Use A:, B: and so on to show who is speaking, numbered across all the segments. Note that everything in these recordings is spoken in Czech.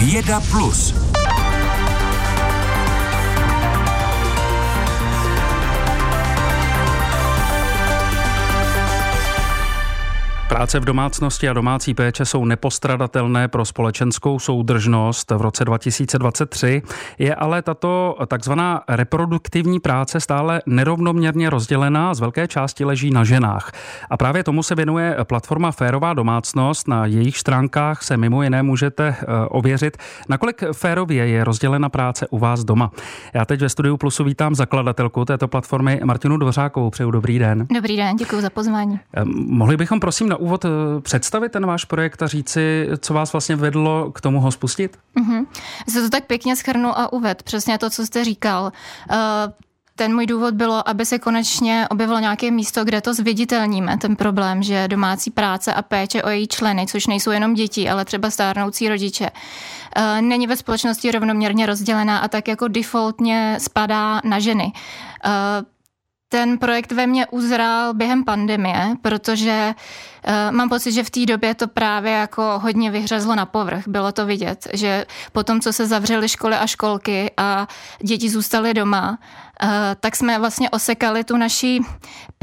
A: Věda Plus.
B: Práce v domácnosti a domácí péče jsou nepostradatelné pro společenskou soudržnost v roce 2023. Je ale tato takzvaná reproduktivní práce stále nerovnoměrně rozdělená, z velké části leží na ženách. A právě tomu se věnuje platforma Férová domácnost. Na jejich stránkách se mimo jiné můžete eh, ověřit, nakolik férově je rozdělena práce u vás doma. Já teď ve studiu Plusu vítám zakladatelku této platformy Martinu Dvořákovou. Přeju dobrý den.
C: Dobrý den, děkuji za pozvání.
B: Eh, mohli bychom prosím na úvod eh, představit ten váš projekt a říci, co vás vlastně vedlo k tomu ho spustit?
C: Mm-hmm. Se to tak pěkně schrnu a uved, přesně to, co jste říkal. Uh, ten můj důvod bylo, aby se konečně objevilo nějaké místo, kde to zviditelníme, ten problém, že domácí práce a péče o její členy, což nejsou jenom děti, ale třeba stárnoucí rodiče, eh, není ve společnosti rovnoměrně rozdělená a tak jako defaultně spadá na ženy ten projekt ve mně uzrál během pandemie, protože uh, mám pocit, že v té době to právě jako hodně vyhřezlo na povrch. Bylo to vidět, že po tom, co se zavřely školy a školky a děti zůstaly doma, Eh, tak jsme vlastně osekali tu naší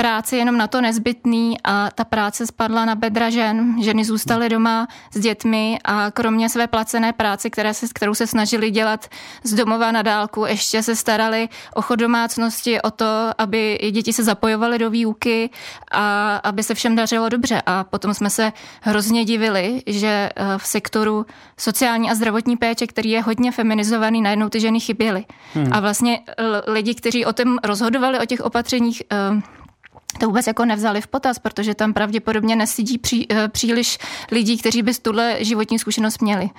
C: práci jenom na to nezbytný a ta práce spadla na bedra žen. Ženy zůstaly doma s dětmi a kromě své placené práce, které se, kterou se snažili dělat z domova na dálku, ještě se starali o chod domácnosti, o to, aby děti se zapojovaly do výuky a aby se všem dařilo dobře. A potom jsme se hrozně divili, že eh, v sektoru sociální a zdravotní péče, který je hodně feminizovaný, najednou ty ženy chyběly. Hmm. A vlastně lidi, kteří o tom rozhodovali, o těch opatřeních, eh, to vůbec jako nevzali v potaz, protože tam pravděpodobně nesidí pří, eh, příliš lidí, kteří by tuhle životní zkušenost měli.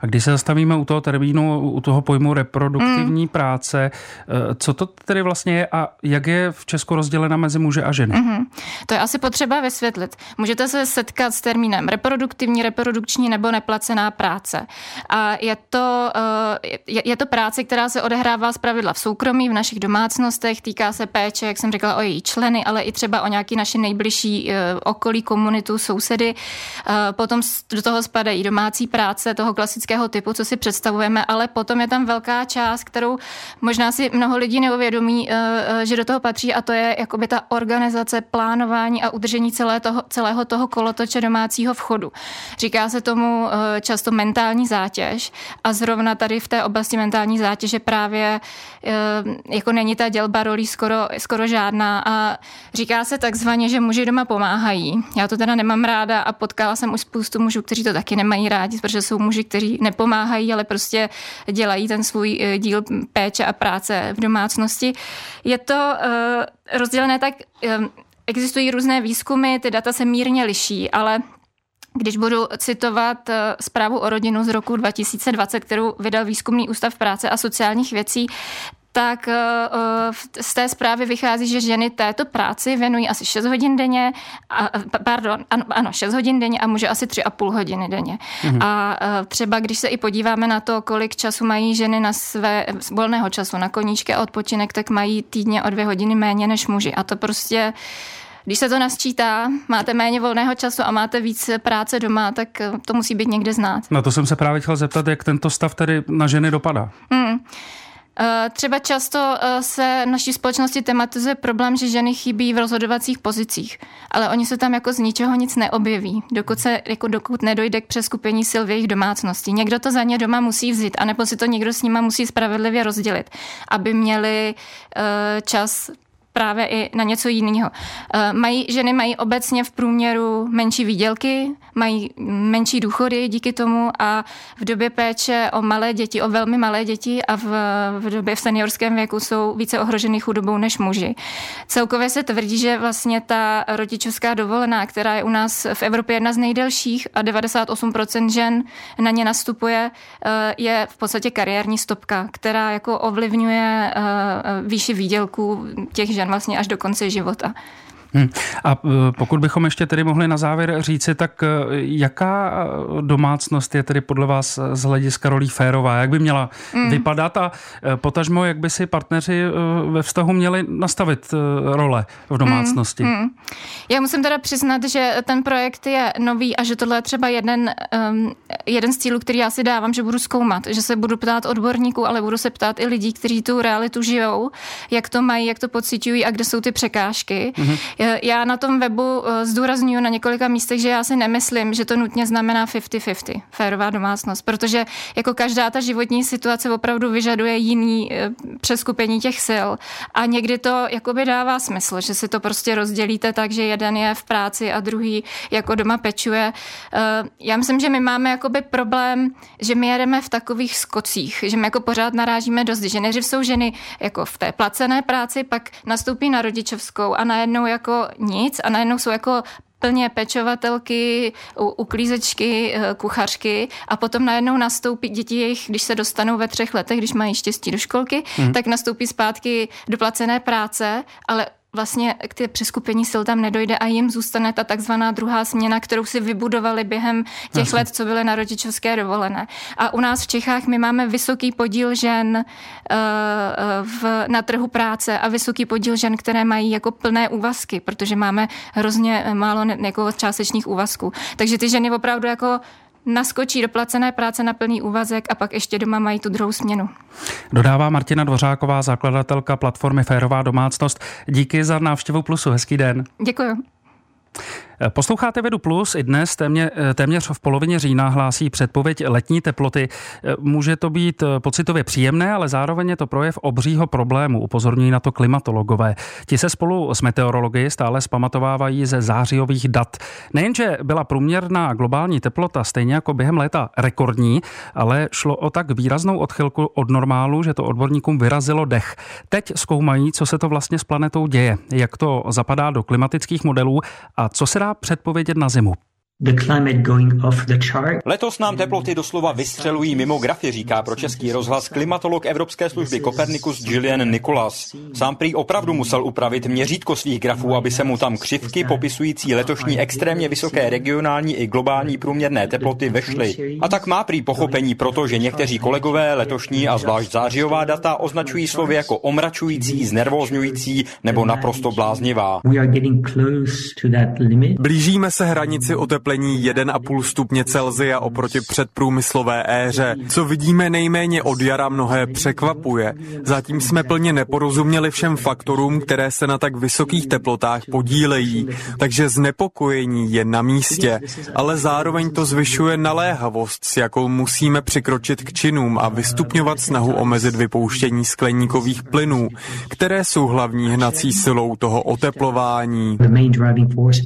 B: A když se zastavíme u toho termínu, u toho pojmu reproduktivní mm. práce, eh, co to tedy vlastně je a jak je v Česku rozdělena mezi muže a ženy? Mm-hmm.
C: To je asi potřeba vysvětlit. Můžete se setkat s termínem reproduktivní, reprodukční nebo neplacená práce. A je to, eh, je to práce, která se odehrává z pravidla v soukromí, v našich domácnostech, týká se péče, jak jsem řekla, o její členy, ale i třeba o nějaký naši nejbližší eh, okolí, komunitu, sousedy. Eh, potom do toho spadají domácí práce toho klasického typu, co si představujeme, ale potom je tam velká část, kterou možná si mnoho lidí neuvědomí, eh, že do toho patří a to je jakoby ta organizace, plánování a udržení celé toho, celého toho kolotoče domácího vchodu. Říká se tomu často mentální zátěž a zrovna tady v té oblasti mentální zátěže právě jako není ta dělba rolí skoro, skoro žádná a se takzvaně, že muži doma pomáhají. Já to teda nemám ráda a potkala jsem už spoustu mužů, kteří to taky nemají rádi, protože jsou muži, kteří nepomáhají, ale prostě dělají ten svůj eh, díl péče a práce v domácnosti. Je to uh, rozdělené tak, uh, existují různé výzkumy, ty data se mírně liší, ale když budu citovat zprávu o rodinu z roku 2020, kterou vydal Výzkumný ústav práce a sociálních věcí, tak eh, eh, z té zprávy vychází, že ženy této práci věnují asi 6 hodin denně, a, pardon, ano, ano 6 hodin denně a muže asi 3,5 hodiny denně. Mhm. A eh, třeba když se i podíváme na to, kolik času mají ženy na své volného času, na koníčky a odpočinek, tak mají týdně o dvě hodiny méně než muži. A to prostě když se to nasčítá, máte méně volného času a máte víc práce doma, tak to musí být někde znát.
B: Na to jsem se právě chtěl zeptat, jak tento stav tedy na ženy dopadá. Hmm.
C: Eh, třeba často eh, se v naší společnosti tematizuje problém, že ženy chybí v rozhodovacích pozicích, ale oni se tam jako z ničeho nic neobjeví, dokud, se, jako dokud nedojde k přeskupení sil v jejich domácnosti. Někdo to za ně doma musí vzít, anebo si to někdo s nima musí spravedlivě rozdělit, aby měli uh, čas právě i na něco jiného. Eh, mají, ženy mají obecně v průměru menší výdělky, mají menší důchody díky tomu a v době péče o malé děti, o velmi malé děti a v, v době v seniorském věku jsou více ohroženy chudobou než muži. Celkově se tvrdí, že vlastně ta rodičovská dovolená, která je u nás v Evropě jedna z nejdelších a 98% žen na ně nastupuje, eh, je v podstatě kariérní stopka, která jako ovlivňuje eh, výši výdělků těch žen žen vlastně až do konce života.
B: Hmm. A e, pokud bychom ještě tedy mohli na závěr říci, tak e, jaká domácnost je tedy podle vás z hlediska rolí férová? Jak by měla hmm. vypadat a e, potažmo, jak by si partneři ve vztahu měli nastavit role v domácnosti? Hmm. Hmm.
C: Já musím teda přiznat, že ten projekt je nový a že tohle je třeba jeden, um, jeden z cílů, který já si dávám, že budu zkoumat, že se budu ptát odborníků, ale budu se ptát i lidí, kteří tu realitu žijou, jak to mají, jak to pocitují a kde jsou ty překážky. Hmm já na tom webu eh, zdůraznuju na několika místech, že já si nemyslím, že to nutně znamená 50-50, férová domácnost, protože jako každá ta životní situace opravdu vyžaduje jiný eh, přeskupení těch sil a někdy to jakoby dává smysl, že si to prostě rozdělíte tak, že jeden je v práci a druhý jako doma pečuje. Eh, já myslím, že my máme jakoby problém, že my jedeme v takových skocích, že my jako pořád narážíme dost, že nejdřív jsou ženy jako v té placené práci, pak nastoupí na rodičovskou a najednou jako jako nic a najednou jsou jako plně pečovatelky, uklízečky, eh, kuchařky a potom najednou nastoupí děti jejich, když se dostanou ve třech letech, když mají štěstí do školky, mm. tak nastoupí zpátky do placené práce, ale vlastně k té přeskupení sil tam nedojde a jim zůstane ta takzvaná druhá směna, kterou si vybudovali během těch Jasně. let, co byly na rodičovské dovolené. A u nás v Čechách my máme vysoký podíl žen uh, v, na trhu práce a vysoký podíl žen, které mají jako plné úvazky, protože máme hrozně málo ne, jako částečných úvazků. Takže ty ženy opravdu jako naskočí do placené práce na plný úvazek a pak ještě doma mají tu druhou směnu.
B: Dodává Martina Dvořáková, zakladatelka platformy Férová domácnost. Díky za návštěvu Plusu. Hezký den.
C: Děkuji.
B: Posloucháte Vedu Plus. I dnes témě, téměř v polovině října hlásí předpověď letní teploty. Může to být pocitově příjemné, ale zároveň je to projev obřího problému, upozorňují na to klimatologové. Ti se spolu s meteorology stále zpamatovávají ze zářijových dat. Nejenže byla průměrná globální teplota stejně jako během léta rekordní, ale šlo o tak výraznou odchylku od normálu, že to odborníkům vyrazilo dech. Teď zkoumají, co se to vlastně s planetou děje, jak to zapadá do klimatických modelů a co se dá předpovědět na zimu.
A: Letos nám teploty doslova vystřelují mimo grafy, říká pro český rozhlas klimatolog Evropské služby Copernicus Julian Nicholas. Sám prý opravdu musel upravit měřítko svých grafů, aby se mu tam křivky popisující letošní extrémně vysoké regionální i globální průměrné teploty vešly. A tak má prý pochopení proto, že někteří kolegové letošní a zvlášť zářijová data označují slovy jako omračující, znervózňující nebo naprosto bláznivá.
D: Blížíme se hranici oteplení oteplení 1,5 stupně Celzia oproti předprůmyslové éře. Co vidíme nejméně od jara mnohé překvapuje. Zatím jsme plně neporozuměli všem faktorům, které se na tak vysokých teplotách podílejí, takže znepokojení je na místě, ale zároveň to zvyšuje naléhavost, s jakou musíme přikročit k činům a vystupňovat snahu omezit vypouštění skleníkových plynů, které jsou hlavní hnací silou toho oteplování.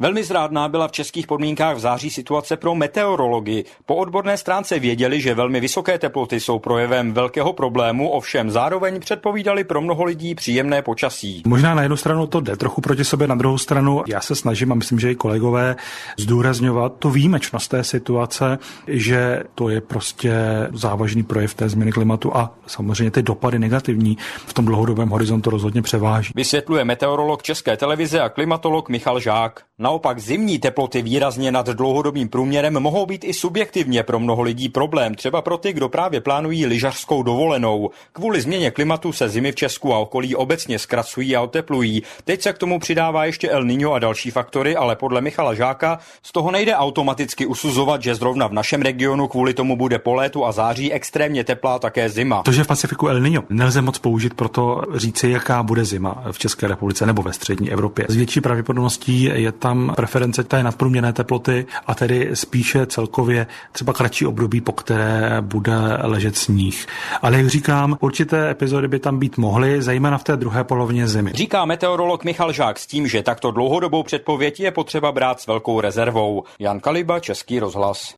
A: Velmi zrádná byla v českých podmínkách v září situace pro meteorologii. Po odborné stránce věděli, že velmi vysoké teploty jsou projevem velkého problému, ovšem zároveň předpovídali pro mnoho lidí příjemné počasí.
E: Možná na jednu stranu to jde trochu proti sobě, na druhou stranu já se snažím a myslím, že i kolegové zdůrazňovat tu výjimečnost té situace, že to je prostě závažný projev té změny klimatu a samozřejmě ty dopady negativní v tom dlouhodobém horizontu rozhodně převáží.
A: Vysvětluje meteorolog České televize a klimatolog Michal Žák. Naopak zimní teploty výrazně nad dlouhodobým průměrem mohou být i subjektivně pro mnoho lidí problém, třeba pro ty, kdo právě plánují lyžařskou dovolenou. Kvůli změně klimatu se zimy v Česku a okolí obecně zkracují a oteplují. Teď se k tomu přidává ještě El Niño a další faktory, ale podle Michala Žáka z toho nejde automaticky usuzovat, že zrovna v našem regionu kvůli tomu bude po létu a září extrémně teplá také zima.
E: To, že v Pacifiku El Niño nelze moc použít pro to říci, jaká bude zima v České republice nebo ve střední Evropě. Z větší pravděpodobností je tam preference té nadprůměrné teploty a tedy spíše celkově třeba kratší období, po které bude ležet sníh. Ale jak říkám, určité epizody by tam být mohly, zejména v té druhé polovině zimy.
A: Říká meteorolog Michal Žák s tím, že takto dlouhodobou předpověď je potřeba brát s velkou rezervou. Jan Kaliba, Český rozhlas.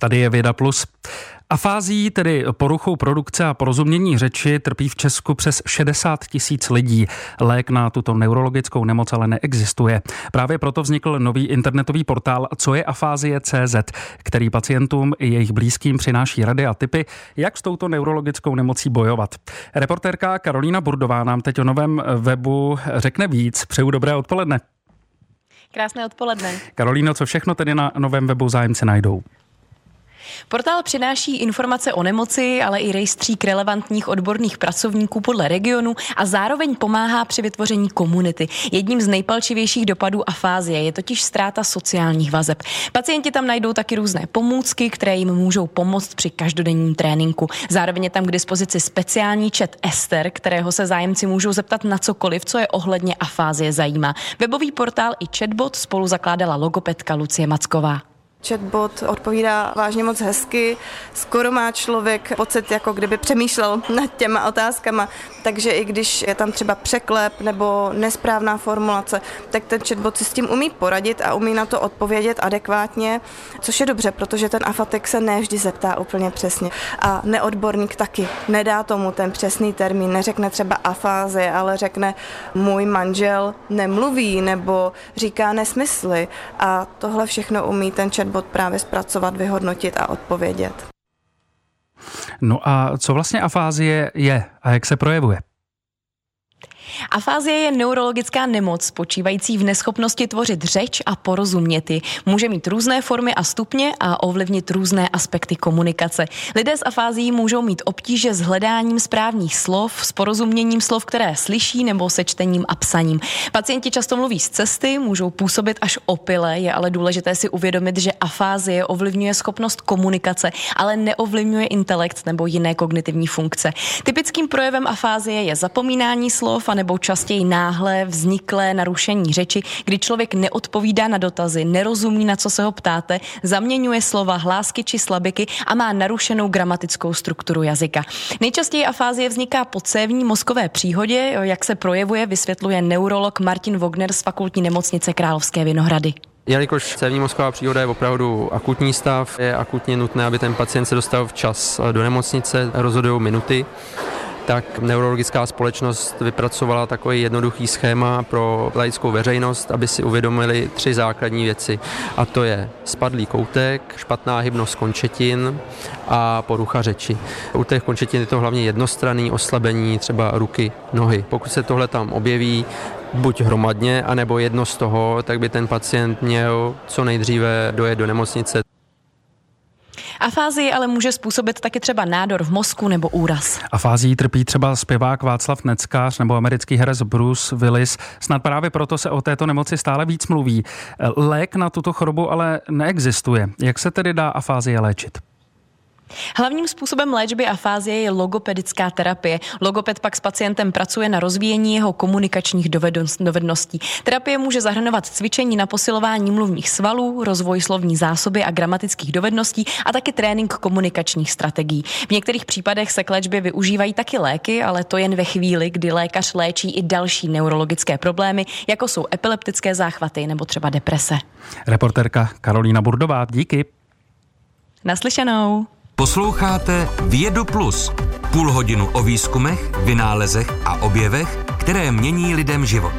B: Tady je Věda Plus. Afází, tedy poruchou produkce a porozumění řeči, trpí v Česku přes 60 tisíc lidí. Lék na tuto neurologickou nemoc ale neexistuje. Právě proto vznikl nový internetový portál Co je afázie CZ, který pacientům i jejich blízkým přináší rady a typy, jak s touto neurologickou nemocí bojovat. Reportérka Karolína Burdová nám teď o novém webu řekne víc. Přeju dobré odpoledne.
F: Krásné odpoledne.
B: Karolíno, co všechno tedy na novém webu zájemce najdou?
F: Portál přináší informace o nemoci, ale i rejstřík relevantních odborných pracovníků podle regionu a zároveň pomáhá při vytvoření komunity. Jedním z nejpalčivějších dopadů afázie je totiž ztráta sociálních vazeb. Pacienti tam najdou taky různé pomůcky, které jim můžou pomoct při každodenním tréninku. Zároveň je tam k dispozici speciální chat Ester, kterého se zájemci můžou zeptat na cokoliv, co je ohledně afázie zajímá. Webový portál i chatbot spolu zakládala logopedka Lucie Macková.
G: Chatbot odpovídá vážně moc hezky, skoro má člověk pocit, jako kdyby přemýšlel nad těma otázkama, takže i když je tam třeba překlep nebo nesprávná formulace, tak ten chatbot si s tím umí poradit a umí na to odpovědět adekvátně, což je dobře, protože ten afatek se nevždy zeptá úplně přesně. A neodborník taky. Nedá tomu ten přesný termín, neřekne třeba afáze, ale řekne můj manžel nemluví nebo říká nesmysly. A tohle všechno umí ten chatbot chatbot právě zpracovat, vyhodnotit a odpovědět.
B: No a co vlastně afázie je a jak se projevuje?
F: Afázie je neurologická nemoc spočívající v neschopnosti tvořit řeč a porozumět ji. Může mít různé formy a stupně a ovlivnit různé aspekty komunikace. Lidé s afázií můžou mít obtíže s hledáním správných slov, s porozuměním slov, které slyší nebo se čtením a psaním. Pacienti často mluví z cesty, můžou působit až opile, je ale důležité si uvědomit, že afázie ovlivňuje schopnost komunikace, ale neovlivňuje intelekt nebo jiné kognitivní funkce. Typickým projevem afázie je zapomínání slov a nebo častěji náhle vzniklé narušení řeči, kdy člověk neodpovídá na dotazy, nerozumí, na co se ho ptáte, zaměňuje slova, hlásky či slabiky a má narušenou gramatickou strukturu jazyka. Nejčastěji afázie vzniká po cévní mozkové příhodě, jak se projevuje, vysvětluje neurolog Martin Wogner z fakultní nemocnice Královské Vinohrady.
H: Jelikož cévní mozková příhoda je opravdu akutní stav, je akutně nutné, aby ten pacient se dostal včas do nemocnice, rozhodují minuty tak neurologická společnost vypracovala takový jednoduchý schéma pro laickou veřejnost, aby si uvědomili tři základní věci. A to je spadlý koutek, špatná hybnost končetin a porucha řeči. U těch končetin je to hlavně jednostranný oslabení třeba ruky, nohy. Pokud se tohle tam objeví, buď hromadně, anebo jedno z toho, tak by ten pacient měl co nejdříve dojet do nemocnice.
F: Afázii ale může způsobit taky třeba nádor v mozku nebo úraz.
B: Afázii trpí třeba zpěvák Václav Neckář nebo americký herec Bruce Willis. Snad právě proto se o této nemoci stále víc mluví. Lék na tuto chorobu ale neexistuje. Jak se tedy dá afázie léčit?
F: Hlavním způsobem léčby afázie je logopedická terapie. Logoped pak s pacientem pracuje na rozvíjení jeho komunikačních dovedností. Terapie může zahrnovat cvičení na posilování mluvních svalů, rozvoj slovní zásoby a gramatických dovedností a taky trénink komunikačních strategií. V některých případech se k léčbě využívají taky léky, ale to jen ve chvíli, kdy lékař léčí i další neurologické problémy, jako jsou epileptické záchvaty nebo třeba deprese.
B: Reporterka Karolína Burdová, díky.
F: Naslyšenou.
I: Posloucháte Vědu Plus. Půl hodinu o výzkumech, vynálezech a objevech, které mění lidem život.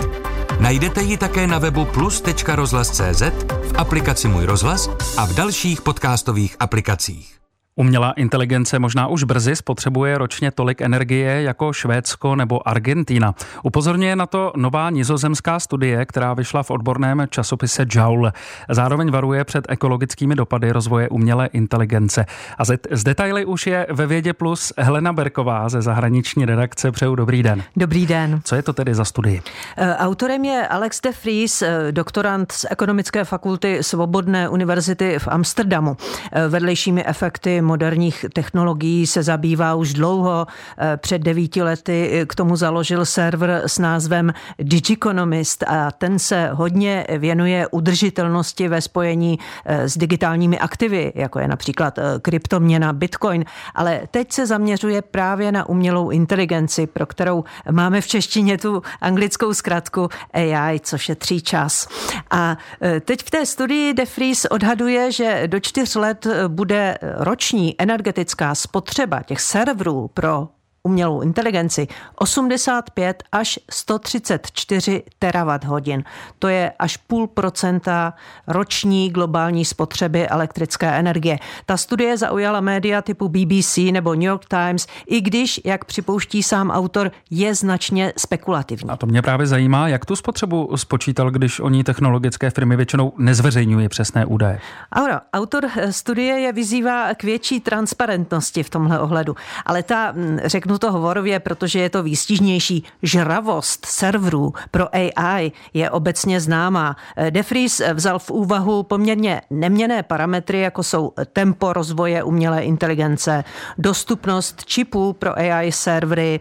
I: Najdete ji také na webu plus.rozhlas.cz, v aplikaci Můj rozhlas a v dalších podcastových aplikacích.
B: Umělá inteligence možná už brzy spotřebuje ročně tolik energie jako Švédsko nebo Argentina. Upozorňuje na to nová nizozemská studie, která vyšla v odborném časopise Joule. Zároveň varuje před ekologickými dopady rozvoje umělé inteligence. A z detaily už je ve Vědě Plus Helena Berková ze zahraniční redakce. Přeju dobrý den.
J: Dobrý den.
B: Co je to tedy za studii?
J: E, autorem je Alex de Vries, e, doktorant z Ekonomické fakulty Svobodné univerzity v Amsterdamu. E, vedlejšími efekty moderních technologií se zabývá už dlouho. Eh, před devíti lety k tomu založil server s názvem Digiconomist a ten se hodně věnuje udržitelnosti ve spojení eh, s digitálními aktivy, jako je například eh, kryptoměna Bitcoin, ale teď se zaměřuje právě na umělou inteligenci, pro kterou máme v češtině tu anglickou zkratku AI, což je tří čas. A teď v té studii De Vries odhaduje, že do čtyř let bude roční energetická spotřeba těch serverů pro umělou inteligenci 85 až 134 terawatt hodin. To je až půl procenta roční globální spotřeby elektrické energie. Ta studie zaujala média typu BBC nebo New York Times, i když, jak připouští sám autor, je značně spekulativní.
B: A to mě právě zajímá, jak tu spotřebu spočítal, když oni technologické firmy většinou nezveřejňují přesné údaje.
J: Ano, autor studie je vyzývá k větší transparentnosti v tomhle ohledu. Ale ta, hm, řeknu to hovorově, protože je to výstižnější, žravost serverů pro AI je obecně známá. DeFries vzal v úvahu poměrně neměné parametry, jako jsou tempo rozvoje umělé inteligence, dostupnost čipů pro AI servery,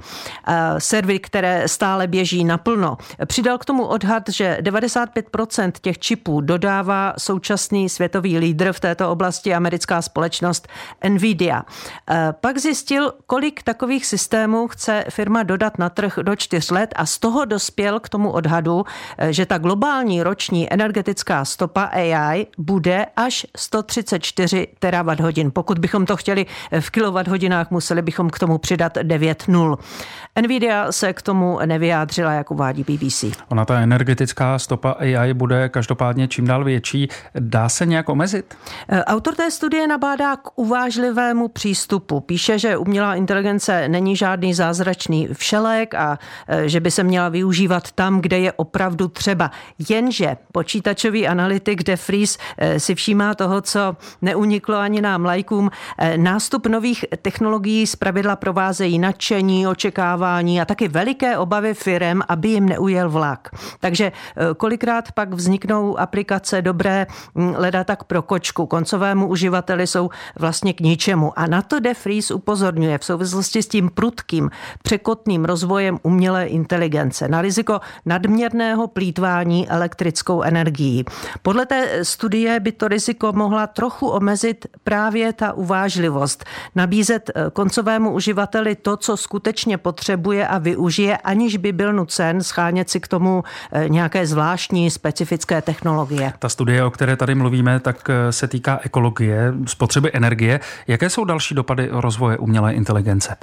J: eh, servery, které stále běží naplno. Přidal k tomu odhad, že 95% těch čipů dodává současný světový lídr v této oblasti, americká společnost Nvidia. Eh, pak zjistil, kolik takových systémů chce firma dodat na trh do čtyř let a z toho dospěl k tomu odhadu, eh, že ta globální roční energetická stopa AI bude až 134 terawatt hodin. Pokud bychom to chtěli v kilowatt hodinách, museli bychom k tomu přidat 9 nul. Nvidia se k tomu nevyjádřila, jak uvádí BBC.
B: Ona ta energetická stopa AI bude každopádně čím dál větší. Dá se nějak omezit?
J: Eh, autor té studie nabádá k uvážlivému přístupu. Píše, že umělá inteligence není žádný zázračný všelek a eh, že by se měla využívat tam, kde je opravdu třeba. Jenže počítačový analytik De Vries eh, si všímá toho, co neuniklo ani nám lajkům. Nástup nových technologií zpravidla provázejí nadšení, očekávání a taky veliké obavy firem, aby jim neujel vlak. Takže kolikrát pak vzniknou aplikace dobré leda tak pro kočku. Koncovému uživateli jsou vlastně k ničemu. A na to De Vries upozorňuje v souvislosti s tím prudkým, překotným rozvojem umělé inteligence na riziko nadměrného plítvání elektrickou energií. Podle té studie by to riziko mohla trochu omezit právě ta uvážlivost. Nabízet eh, koncovému uživateli to, co skutečně potřebuje a využije, aniž by byl nucen schánět si k tomu eh, nějaké zvláštní specifické technologie.
B: Ta studie, o které tady mluvíme, tak eh, se týká ekologie, spotřeby energie. Jaké jsou další dopady rozvoje umělé inteligence?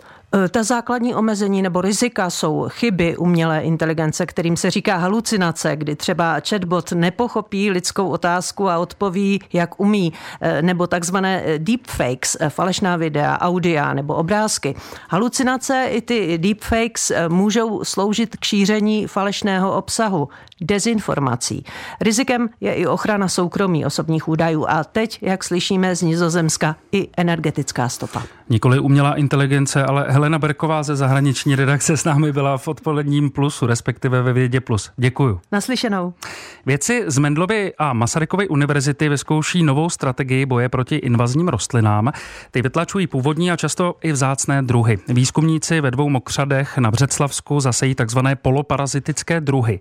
J: E, ta základní omezení nebo rizika jsou chyby umělé inteligence, kterým se říká halucinace, kdy třeba chatbot nepochopí lidskou otázku a odpoví, jak umí, e, nebo takzvané deepfakes, e, falešná videa, audia nebo obrázky. Halucinace i ty deepfakes můžou sloužit k šíření falešného obsahu, dezinformací. Rizikem je i ochrana soukromí osobních údajů a teď, jak slyšíme z Nizozemska, i energetická stopa.
B: Nikoli umělá inteligence, ale Helena Berková ze zahraniční redakce s námi byla v odpoledním plusu, respektive ve Vědě plus. Děkuju.
J: Naslyšenou.
B: Vědci z Mendlovy a Masarykovy univerzity vyzkouší novou strategii boje proti invazním rostlinám. Ty vytlačují původní a často i vzácné druhy. Výzkumníci ve dvou mokřadech na Břeclavsku zasejí takzvané poloparazitické druhy.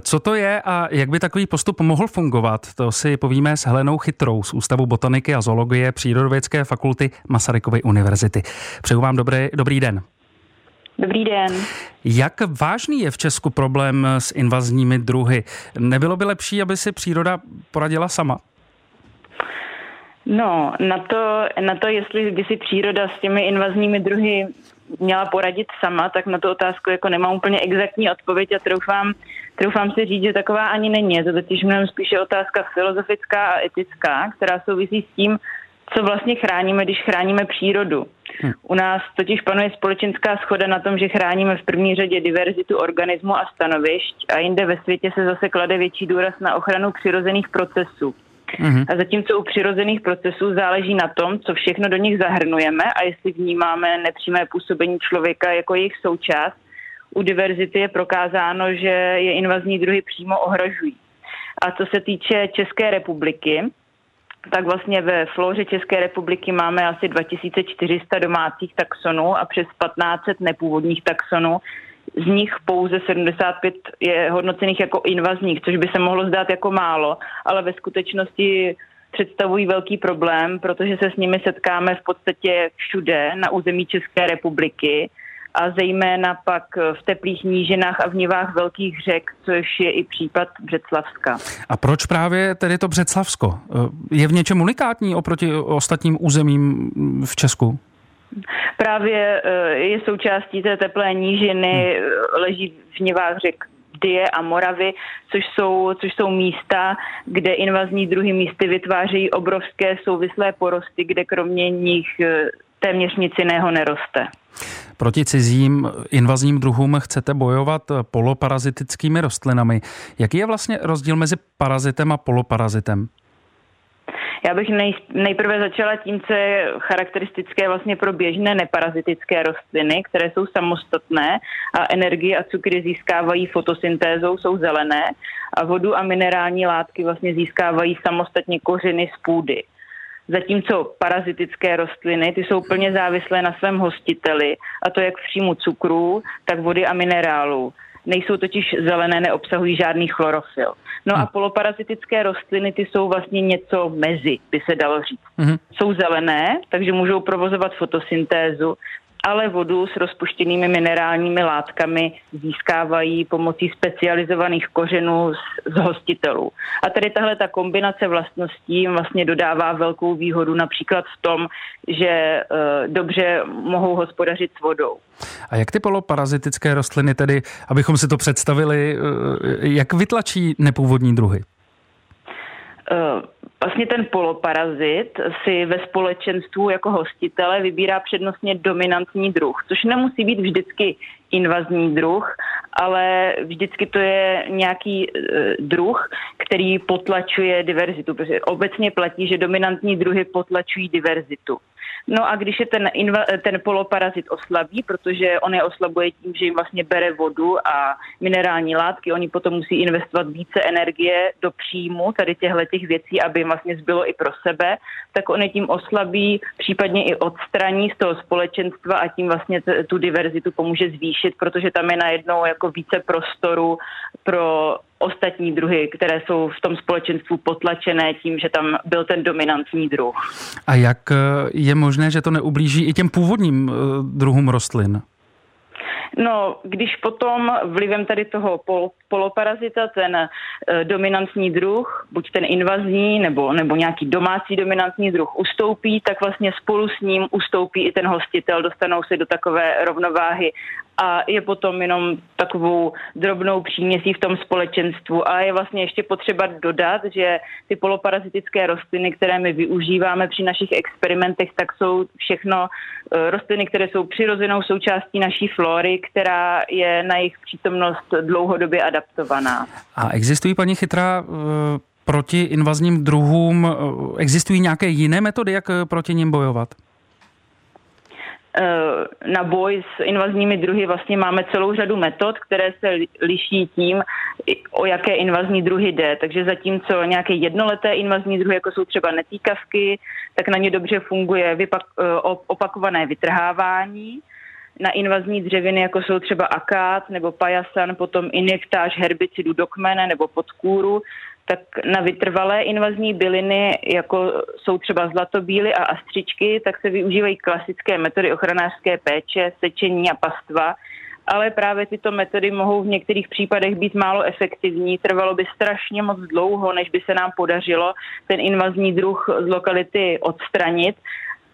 B: Co to je a jak by takový postup mohl fungovat, to si povíme s Helenou Chytrou z Ústavu botaniky a zoologie Přírodovědské fakulty Masarykovy univerzity. Přeju vám dobrý, dobrý den.
K: Dobrý den.
B: Jak vážný je v Česku problém s invazními druhy? Nebylo by lepší, aby si příroda poradila sama?
K: No, na to, na to, jestli by si příroda s těmi invazními druhy měla poradit sama, tak na tu otázku jako nemám úplně exaktní odpověď a troufám, troufám si říct, že taková ani není. Je to totiž mnohem spíše otázka filozofická a etická, která souvisí s tím, co vlastně chráníme, když chráníme přírodu. Hm. U nás totiž panuje společenská schoda na tom, že chráníme v první řadě diverzitu organismu a stanovišť a jinde ve světě se zase klade větší důraz na ochranu přirozených procesů. Mm-hmm. A zatímco u přirozených procesů záleží na tom, co všechno do nich zahrnujeme a jestli vnímáme nepřímé působení člověka jako jejich součást, u diverzity je prokázáno, že je invazní druhy přímo ohrožují. A co se týče České republiky, tak vlastně ve floře České republiky máme asi 2400 domácích taxonů a přes 1500 nepůvodních taxonů. Z nich pouze 75 je hodnocených jako invazních, což by se mohlo zdát jako málo, ale ve skutečnosti představují velký problém, protože se s nimi setkáme v podstatě všude na území České republiky a zejména pak v teplých nížinách a v nivách velkých řek, což je i případ Břeclavska.
B: A proč právě tedy to Břeclavsko? Je v něčem unikátní oproti ostatním územím v Česku?
K: právě je součástí té teplé nížiny, hmm. leží v nivách řek Dyje a Moravy, což jsou, což jsou místa, kde invazní druhy místy vytvářejí obrovské souvislé porosty, kde kromě nich téměř nic jiného neroste.
B: Proti cizím invazním druhům chcete bojovat poloparazitickými rostlinami. Jaký je vlastně rozdíl mezi parazitem a poloparazitem?
K: Já bych nej, nejprve začala tím, co je charakteristické vlastně pro běžné neparazitické rostliny, které jsou samostatné a energie a cukry získávají fotosyntézou, jsou zelené a vodu a minerální látky vlastně získávají samostatně kořeny z půdy. Zatímco parazitické rostliny, ty jsou plně závislé na svém hostiteli, a to jak v příjmu cukru, tak vody a minerálů. Nejsou totiž zelené, neobsahují žádný chlorofil. No a hm. poloparazitické rostliny, ty jsou vlastně něco mezi, by se dalo říct. Mm-hmm. Jsou zelené, takže můžou provozovat fotosyntézu, ale vodu s rozpuštěnými minerálními látkami získávají pomocí specializovaných kořenů z, z hostitelů. A tady tahle ta kombinace vlastností jim vlastně dodává velkou výhodu například v tom, že e, dobře mohou hospodařit s vodou.
B: A jak ty poloparazitické rostliny tedy, abychom si to představili, e, jak vytlačí nepůvodní druhy?
K: E, Vlastně ten poloparazit si ve společenstvu jako hostitele vybírá přednostně dominantní druh, což nemusí být vždycky invazní druh, ale vždycky to je nějaký e, druh, který potlačuje diverzitu, protože obecně platí, že dominantní druhy potlačují diverzitu. No a když je ten, ten poloparazit oslabí, protože on je oslabuje tím, že jim vlastně bere vodu a minerální látky, oni potom musí investovat více energie do příjmu tady těchto těch věcí, aby jim vlastně zbylo i pro sebe, tak on je tím oslabí, případně i odstraní z toho společenstva a tím vlastně t- tu diverzitu pomůže zvýšit, protože tam je najednou jako více prostoru pro ostatní druhy, které jsou v tom společenstvu potlačené tím, že tam byl ten dominantní druh.
B: A jak eh, je možné, že to neublíží i těm původním eh, druhům rostlin?
K: No, když potom vlivem tady toho pol, poloparazita ten e, dominantní druh, buď ten invazní nebo, nebo nějaký domácí dominantní druh ustoupí, tak vlastně spolu s ním ustoupí i ten hostitel, dostanou se do takové rovnováhy a je potom jenom takovou drobnou příměsí v tom společenstvu. A je vlastně ještě potřeba dodat, že ty poloparazitické rostliny, které my využíváme při našich experimentech, tak jsou všechno e, rostliny, které jsou přirozenou součástí naší flory, která je na jejich přítomnost dlouhodobě adaptovaná.
B: A existují, paní Chytra, e, proti invazním druhům, e, existují nějaké jiné metody, jak proti ním bojovat?
K: Na boj s invazními druhy vlastně máme celou řadu metod, které se liší tím, o jaké invazní druhy jde. Takže zatímco nějaké jednoleté invazní druhy, jako jsou třeba netýkavky, tak na ně dobře funguje vypak, opakované vytrhávání. Na invazní dřeviny, jako jsou třeba akát nebo pajasan, potom injektáž herbicidu do kmene nebo pod kůru, tak na vytrvalé invazní byliny, jako jsou třeba zlatobíly a astřičky, tak se využívají klasické metody ochranářské péče, sečení a pastva, ale právě tyto metody mohou v některých případech být málo efektivní. Trvalo by strašně moc dlouho, než by se nám podařilo ten invazní druh z lokality odstranit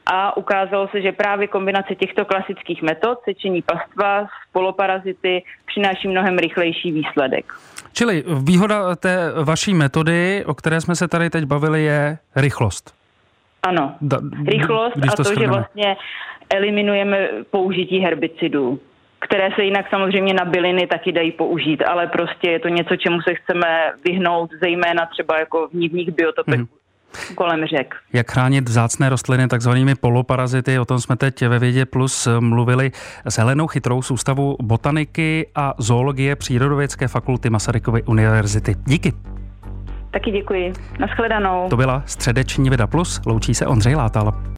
K: a ukázalo se, že právě kombinace těchto klasických metod, sečení pastva poloparazity, přináší mnohem rychlejší výsledek.
B: Čili výhoda té vaší metody, o které jsme se tady teď bavili, je rychlost.
K: Ano, da, rychlost a to, to že vlastně eliminujeme použití herbicidů které se jinak samozřejmě na byliny taky dají použít, ale prostě je to něco, čemu se chceme vyhnout, zejména třeba jako v nivních biotopech. Mm kolem řek.
B: Jak chránit vzácné rostliny takzvanými poloparazity, o tom jsme teď ve Vědě Plus mluvili s Helenou Chytrou z Ústavu botaniky a zoologie Přírodovědské fakulty Masarykovy univerzity. Díky.
K: Taky děkuji. Naschledanou.
B: To byla středeční Věda Plus, loučí se Ondřej Látal.